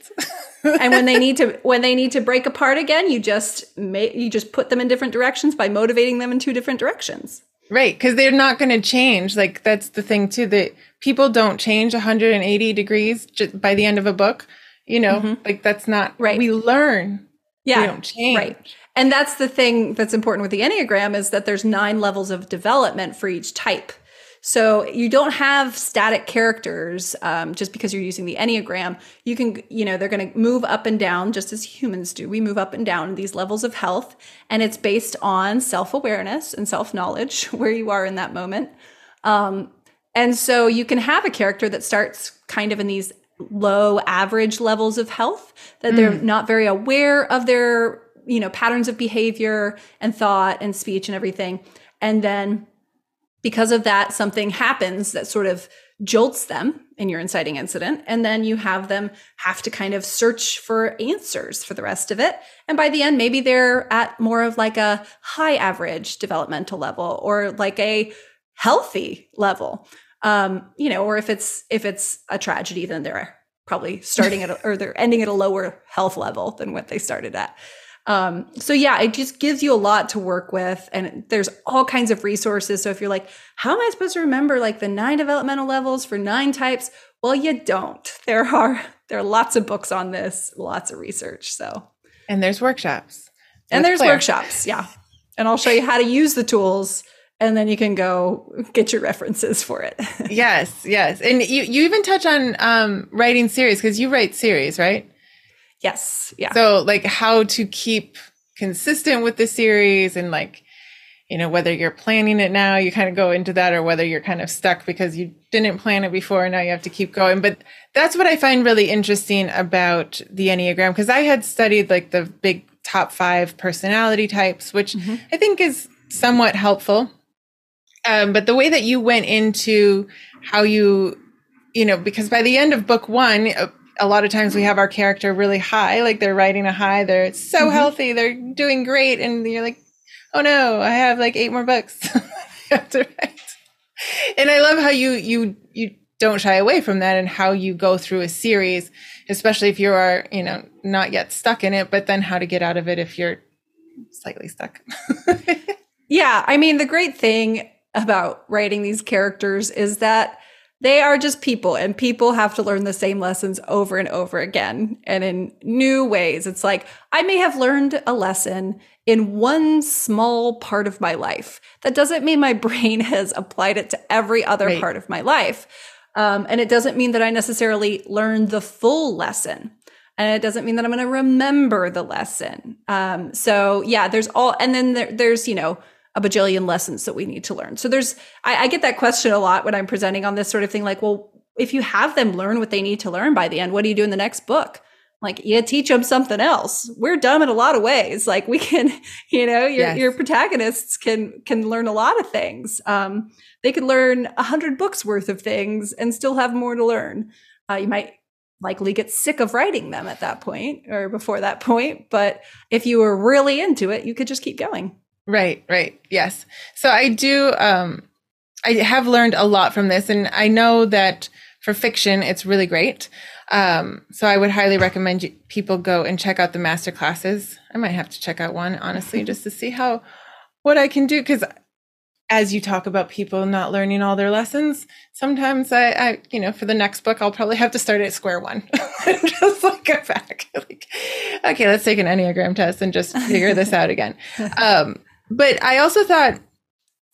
and when they need to when they need to break apart again, you just may, you just put them in different directions by motivating them in two different directions. Right, because they're not going to change. Like that's the thing too. That people don't change 180 degrees just by the end of a book. You know, mm-hmm. like that's not right. We learn. Yeah, we don't change. Right. And that's the thing that's important with the Enneagram is that there's nine levels of development for each type. So you don't have static characters um, just because you're using the Enneagram. You can, you know, they're going to move up and down just as humans do. We move up and down in these levels of health, and it's based on self awareness and self knowledge where you are in that moment. Um, and so you can have a character that starts kind of in these low average levels of health that mm. they're not very aware of their you know, patterns of behavior and thought and speech and everything. And then because of that, something happens that sort of jolts them in your inciting incident. And then you have them have to kind of search for answers for the rest of it. And by the end, maybe they're at more of like a high average developmental level or like a healthy level. Um, you know, or if it's if it's a tragedy, then they're probably starting at a, or they're ending at a lower health level than what they started at. Um, so yeah, it just gives you a lot to work with, and there's all kinds of resources. So if you're like, how am I supposed to remember like the nine developmental levels for nine types? Well, you don't. There are there are lots of books on this, lots of research. So and there's workshops, and there's Claire. workshops, yeah. And I'll show you how to use the tools and then you can go get your references for it. yes, yes. And you, you even touch on um, writing series because you write series, right? Yes. Yeah. So like how to keep consistent with the series and like, you know, whether you're planning it now, you kind of go into that, or whether you're kind of stuck because you didn't plan it before and now you have to keep going. But that's what I find really interesting about the Enneagram because I had studied like the big top five personality types, which mm-hmm. I think is somewhat helpful. Um, but the way that you went into how you, you know, because by the end of book one, uh, a lot of times we have our character really high, like they're riding a high, they're so mm-hmm. healthy, they're doing great, and you're like, oh no, I have like eight more books. And I love how you you you don't shy away from that and how you go through a series, especially if you are, you know, not yet stuck in it, but then how to get out of it if you're slightly stuck. yeah, I mean, the great thing about writing these characters is that they are just people and people have to learn the same lessons over and over again and in new ways. It's like I may have learned a lesson in one small part of my life. That doesn't mean my brain has applied it to every other right. part of my life. Um, and it doesn't mean that I necessarily learned the full lesson. And it doesn't mean that I'm going to remember the lesson. Um, so yeah, there's all, and then there, there's, you know, a bajillion lessons that we need to learn. So there's, I, I, get that question a lot when I'm presenting on this sort of thing. Like, well, if you have them learn what they need to learn by the end, what do you do in the next book? Like, you teach them something else. We're dumb in a lot of ways. Like, we can, you know, your yes. your protagonists can can learn a lot of things. Um, they could learn a hundred books worth of things and still have more to learn. Uh, you might likely get sick of writing them at that point or before that point. But if you were really into it, you could just keep going. Right, right. Yes. So I do um I have learned a lot from this and I know that for fiction it's really great. Um so I would highly recommend you, people go and check out the master classes. I might have to check out one honestly just to see how what I can do cuz as you talk about people not learning all their lessons, sometimes I, I, you know, for the next book, I'll probably have to start at square one, just like go back. like, okay, let's take an Enneagram test and just figure this out again. Um, but I also thought,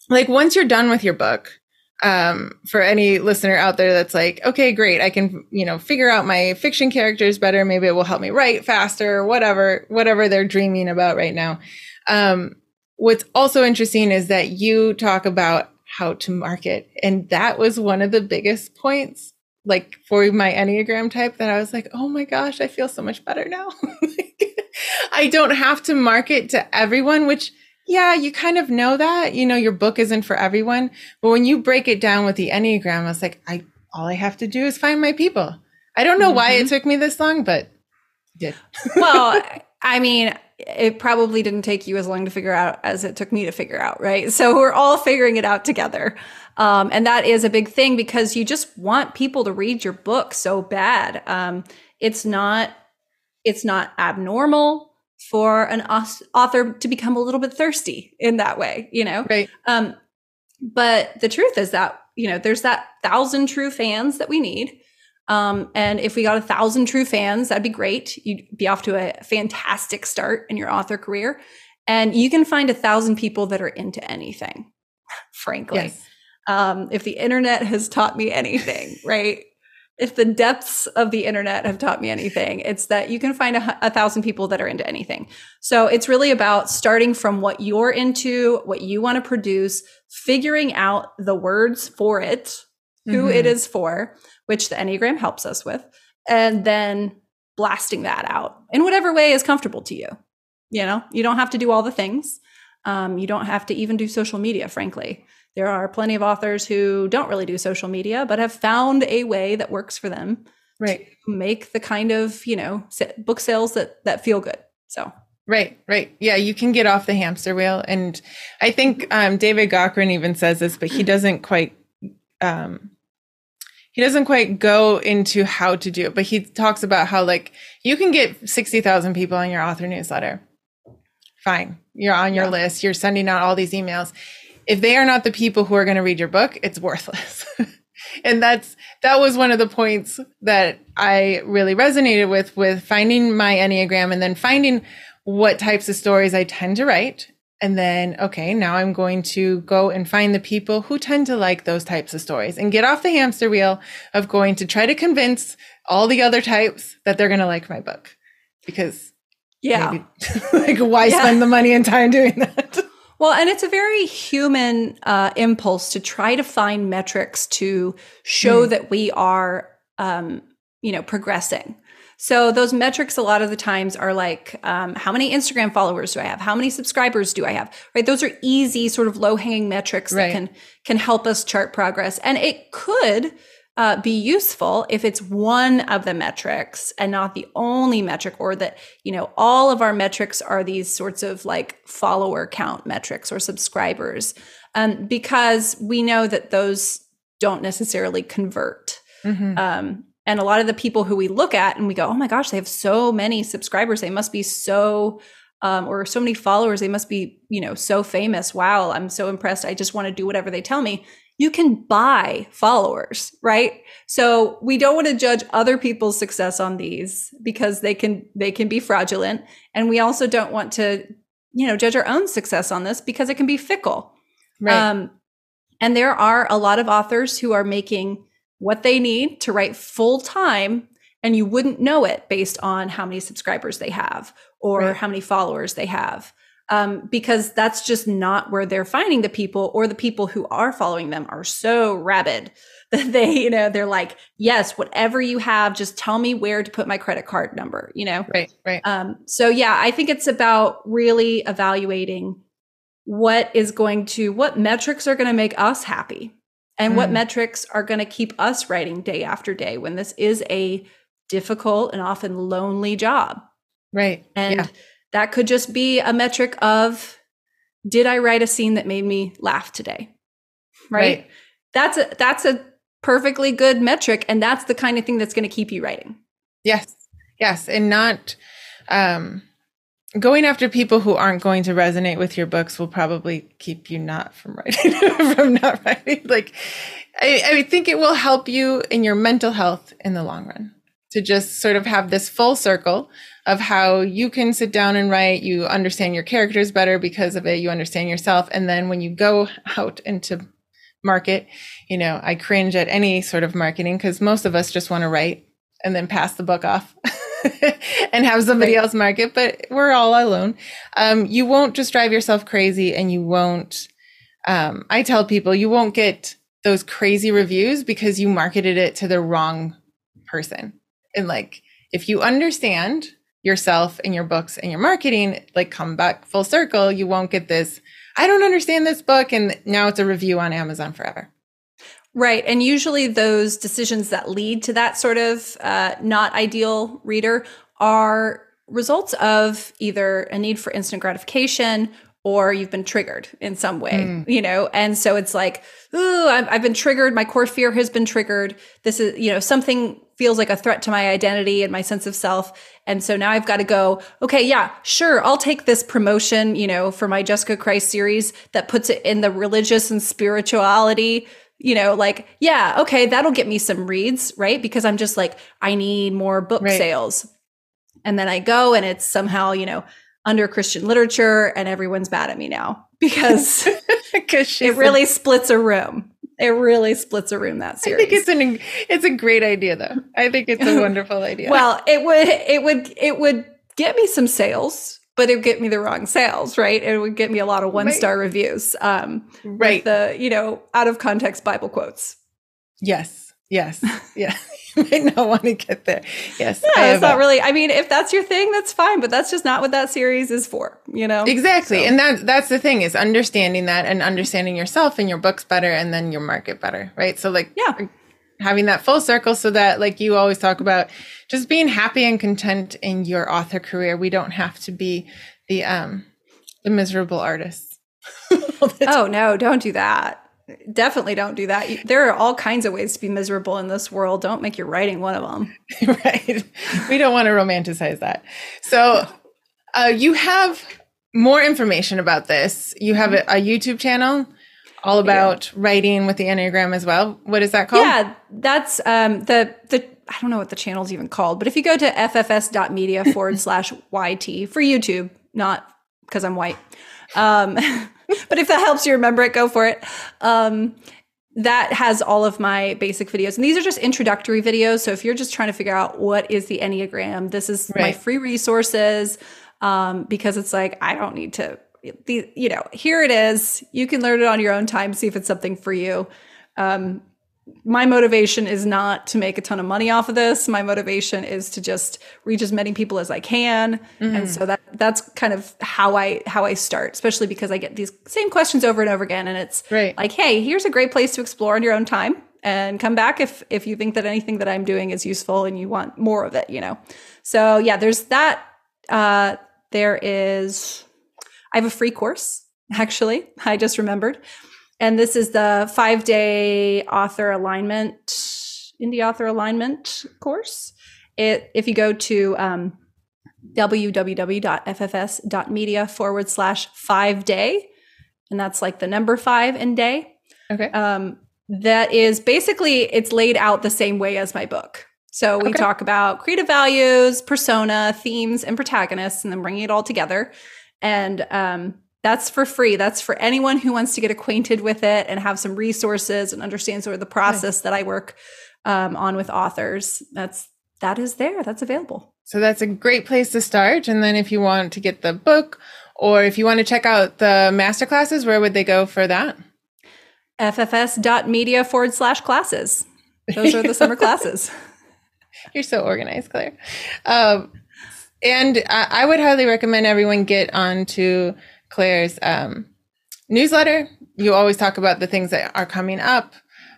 like, once you're done with your book, um, for any listener out there that's like, okay, great, I can, you know, figure out my fiction characters better. Maybe it will help me write faster, whatever, whatever they're dreaming about right now. Um, what's also interesting is that you talk about how to market, and that was one of the biggest points, like for my Enneagram type, that I was like, oh my gosh, I feel so much better now. I don't have to market to everyone, which yeah, you kind of know that. You know, your book isn't for everyone. But when you break it down with the Enneagram, I was like, I all I have to do is find my people. I don't know mm-hmm. why it mm-hmm. took me this long, but did. well, I mean, it probably didn't take you as long to figure out as it took me to figure out, right? So we're all figuring it out together. Um, and that is a big thing because you just want people to read your book so bad. Um, it's not, it's not abnormal for an author to become a little bit thirsty in that way, you know? Right. Um, but the truth is that, you know, there's that thousand true fans that we need. Um, and if we got a thousand true fans, that'd be great. You'd be off to a fantastic start in your author career. And you can find a thousand people that are into anything, frankly. Yes. Um, if the internet has taught me anything, right? If the depths of the internet have taught me anything, it's that you can find a, a, thousand people that are into anything. So it's really about starting from what you're into, what you want to produce, figuring out the words for it, who mm-hmm. it is for, which the Enneagram helps us with, and then blasting that out in whatever way is comfortable to you. You know, you don't have to do all the things. Um, you don't have to even do social media, frankly. There are plenty of authors who don't really do social media, but have found a way that works for them right. to make the kind of, you know, book sales that that feel good. So Right, right. Yeah, you can get off the hamster wheel. And I think um, David Gaughran even says this, but he doesn't quite um, he doesn't quite go into how to do it, but he talks about how like you can get 60,000 people on your author newsletter. Fine. You're on your yeah. list, you're sending out all these emails. If they are not the people who are going to read your book, it's worthless. and that's that was one of the points that I really resonated with with finding my enneagram and then finding what types of stories I tend to write and then, okay, now I'm going to go and find the people who tend to like those types of stories and get off the hamster wheel of going to try to convince all the other types that they're going to like my book. Because, yeah, maybe, like, why yeah. spend the money and time doing that? Well, and it's a very human uh, impulse to try to find metrics to show mm. that we are, um, you know, progressing. So those metrics a lot of the times are like, um, how many Instagram followers do I have? How many subscribers do I have? Right? Those are easy, sort of low hanging metrics right. that can can help us chart progress, and it could. Uh, be useful if it's one of the metrics and not the only metric, or that, you know, all of our metrics are these sorts of like follower count metrics or subscribers, um, because we know that those don't necessarily convert. Mm-hmm. Um, and a lot of the people who we look at and we go, oh my gosh, they have so many subscribers. They must be so, um, or so many followers. They must be, you know, so famous. Wow, I'm so impressed. I just want to do whatever they tell me. You can buy followers, right? So we don't want to judge other people's success on these because they can they can be fraudulent, and we also don't want to, you know, judge our own success on this because it can be fickle. Right. Um, and there are a lot of authors who are making what they need to write full time and you wouldn't know it based on how many subscribers they have or right. how many followers they have um, because that's just not where they're finding the people or the people who are following them are so rabid that they you know they're like yes whatever you have just tell me where to put my credit card number you know right right um, so yeah i think it's about really evaluating what is going to what metrics are going to make us happy and mm. what metrics are going to keep us writing day after day when this is a difficult and often lonely job. Right. And yeah. That could just be a metric of did I write a scene that made me laugh today? Right? right. That's a that's a perfectly good metric and that's the kind of thing that's going to keep you writing. Yes. Yes, and not um going after people who aren't going to resonate with your books will probably keep you not from writing from not writing like I, I think it will help you in your mental health in the long run to just sort of have this full circle of how you can sit down and write you understand your characters better because of it you understand yourself and then when you go out into market you know i cringe at any sort of marketing because most of us just want to write and then pass the book off and have somebody else market, but we're all alone. Um, you won't just drive yourself crazy and you won't, um, I tell people you won't get those crazy reviews because you marketed it to the wrong person. And like, if you understand yourself and your books and your marketing, like come back full circle, you won't get this, I don't understand this book. And now it's a review on Amazon forever. Right. And usually those decisions that lead to that sort of uh, not ideal reader are results of either a need for instant gratification or you've been triggered in some way, mm. you know? And so it's like, ooh, I've, I've, been triggered. My core fear has been triggered. This is, you know, something feels like a threat to my identity and my sense of self. And so now I've got to go, okay, yeah, sure. I'll take this promotion, you know, for my Jessica Christ series that puts it in the religious and spirituality you know, like, yeah, okay, that'll get me some reads, right? Because I'm just like, I need more book right. sales. And then I go and it's somehow, you know, under Christian literature and everyone's mad at me now because it really a, splits a room. It really splits a room that series. I think it's an it's a great idea though. I think it's a wonderful idea. well, it would it would it would get me some sales but it would get me the wrong sales, right? It would get me a lot of one star right. reviews. Um, right. The, you know, out of context Bible quotes. Yes. Yes. Yeah. you might not want to get there. Yes. Yeah, it's not a, really I mean, if that's your thing, that's fine, but that's just not what that series is for, you know? Exactly. So. And that that's the thing is understanding that and understanding yourself and your books better and then your market better. Right. So like yeah having that full circle so that like you always talk about just being happy and content in your author career we don't have to be the um the miserable artists oh no don't do that definitely don't do that there are all kinds of ways to be miserable in this world don't make your writing one of them right we don't want to romanticize that so uh, you have more information about this you have a, a youtube channel all about yeah. writing with the Enneagram as well. What is that called? Yeah, that's um, the the I don't know what the channel's even called, but if you go to ffs.media forward slash YT for YouTube, not because I'm white. Um, but if that helps you remember it, go for it. Um, that has all of my basic videos. And these are just introductory videos. So if you're just trying to figure out what is the Enneagram, this is right. my free resources um, because it's like, I don't need to you know here it is you can learn it on your own time see if it's something for you um, my motivation is not to make a ton of money off of this my motivation is to just reach as many people as i can mm-hmm. and so that that's kind of how i how i start especially because i get these same questions over and over again and it's right. like hey here's a great place to explore on your own time and come back if if you think that anything that i'm doing is useful and you want more of it you know so yeah there's that uh there is I have a free course, actually. I just remembered. And this is the five day author alignment, indie author alignment course. It, if you go to um, www.ffs.media forward slash five day, and that's like the number five in day. Okay. Um, that is basically it's laid out the same way as my book. So we okay. talk about creative values, persona, themes, and protagonists, and then bringing it all together and um, that's for free. That's for anyone who wants to get acquainted with it and have some resources and understand sort of the process that I work um, on with authors. That's that is there. That's available. So that's a great place to start. And then if you want to get the book or if you want to check out the master classes, where would they go for that? ffs.media forward slash classes. Those are the summer classes. You're so organized, Claire. Um, and I, I, would highly recommend everyone get onto Claire's um, newsletter. You always talk about the things that are coming up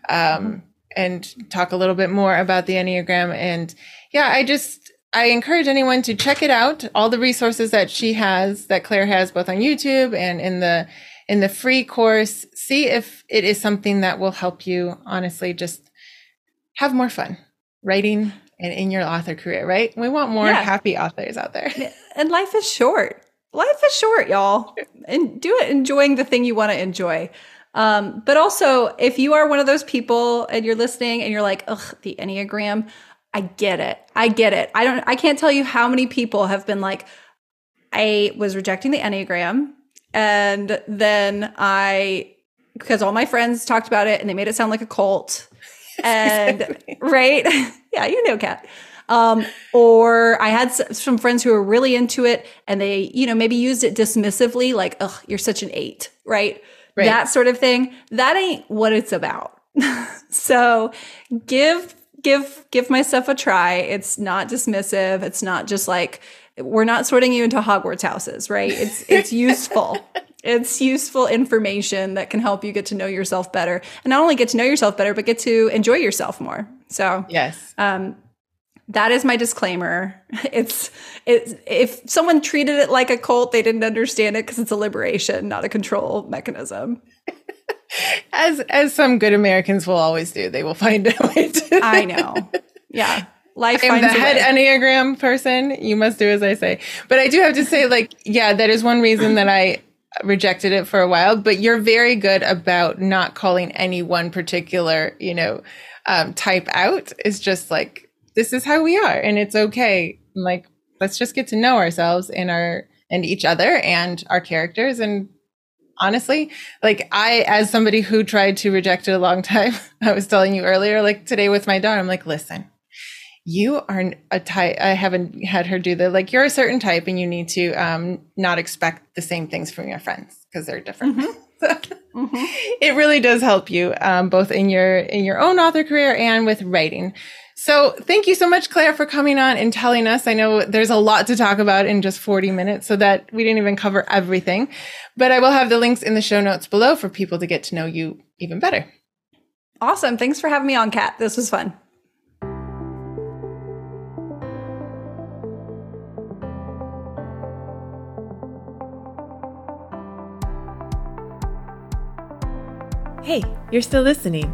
um, and talk a little bit more about the Enneagram. And yeah, I just, I encourage anyone to check it out. All the resources that she has, that Claire has, both on YouTube and in the in the free course. See if it is something that will help you. Honestly, just have more fun writing and in your author career, right? We want more yeah. happy authors out there. And life is short. Life is short, y'all. And do it enjoying the thing you want to enjoy. Um, but also, if you are one of those people and you're listening and you're like, ugh, the Enneagram, I get it. I get it. I don't, I can't tell you how many people have been like, I was rejecting the Enneagram. And then I, because all my friends talked about it and they made it sound like a cult. and right yeah you know Kat um, or i had some friends who were really into it and they you know maybe used it dismissively like oh you're such an eight right? right. That sort of thing. That ain't what it's about. So give give give my stuff a try. It's not dismissive. It's not just like we're not sorting you into hogwarts houses right? It's it's useful. It's useful information that can help you get to know yourself better. And not only get to know yourself better but get to enjoy yourself more. So yes. um, that is my disclaimer. It's it's if someone treated it like a cult they didn't understand it because it's a liberation not a control mechanism. As as some good americans will always do they will find a way to i know. Yeah. Life I'm the head enneagram person. You must do as i say. But i do have to say like yeah that is one reason that i rejected it for a while, but you're very good about not calling any one particular, you know, um, type out. It's just like, this is how we are and it's okay. Like, let's just get to know ourselves and our, and each other and our characters. And honestly, like I, as somebody who tried to reject it a long time, I was telling you earlier, like today with my daughter, I'm like, listen, you are a type i haven't had her do that like you're a certain type and you need to um, not expect the same things from your friends because they're different mm-hmm. mm-hmm. it really does help you um, both in your in your own author career and with writing So, thank you so much, Claire, for coming on and telling us. I know there's a lot to talk about in just 40 minutes, so that we didn't even cover everything. But I will have the links in the show notes below for people to get to know you even better. Awesome. Thanks for having me on, Kat. This was fun. Hey, you're still listening.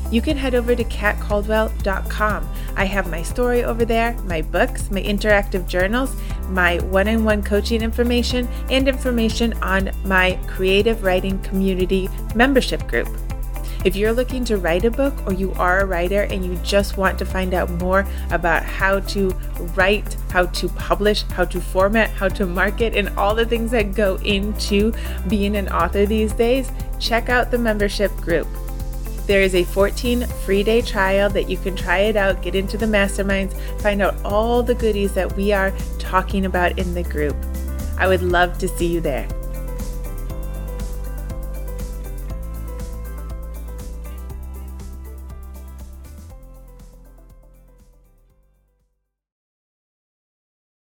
you can head over to katcaldwell.com. I have my story over there, my books, my interactive journals, my one on one coaching information, and information on my creative writing community membership group. If you're looking to write a book or you are a writer and you just want to find out more about how to write, how to publish, how to format, how to market, and all the things that go into being an author these days, check out the membership group. There is a 14 free day trial that you can try it out, get into the masterminds, find out all the goodies that we are talking about in the group. I would love to see you there.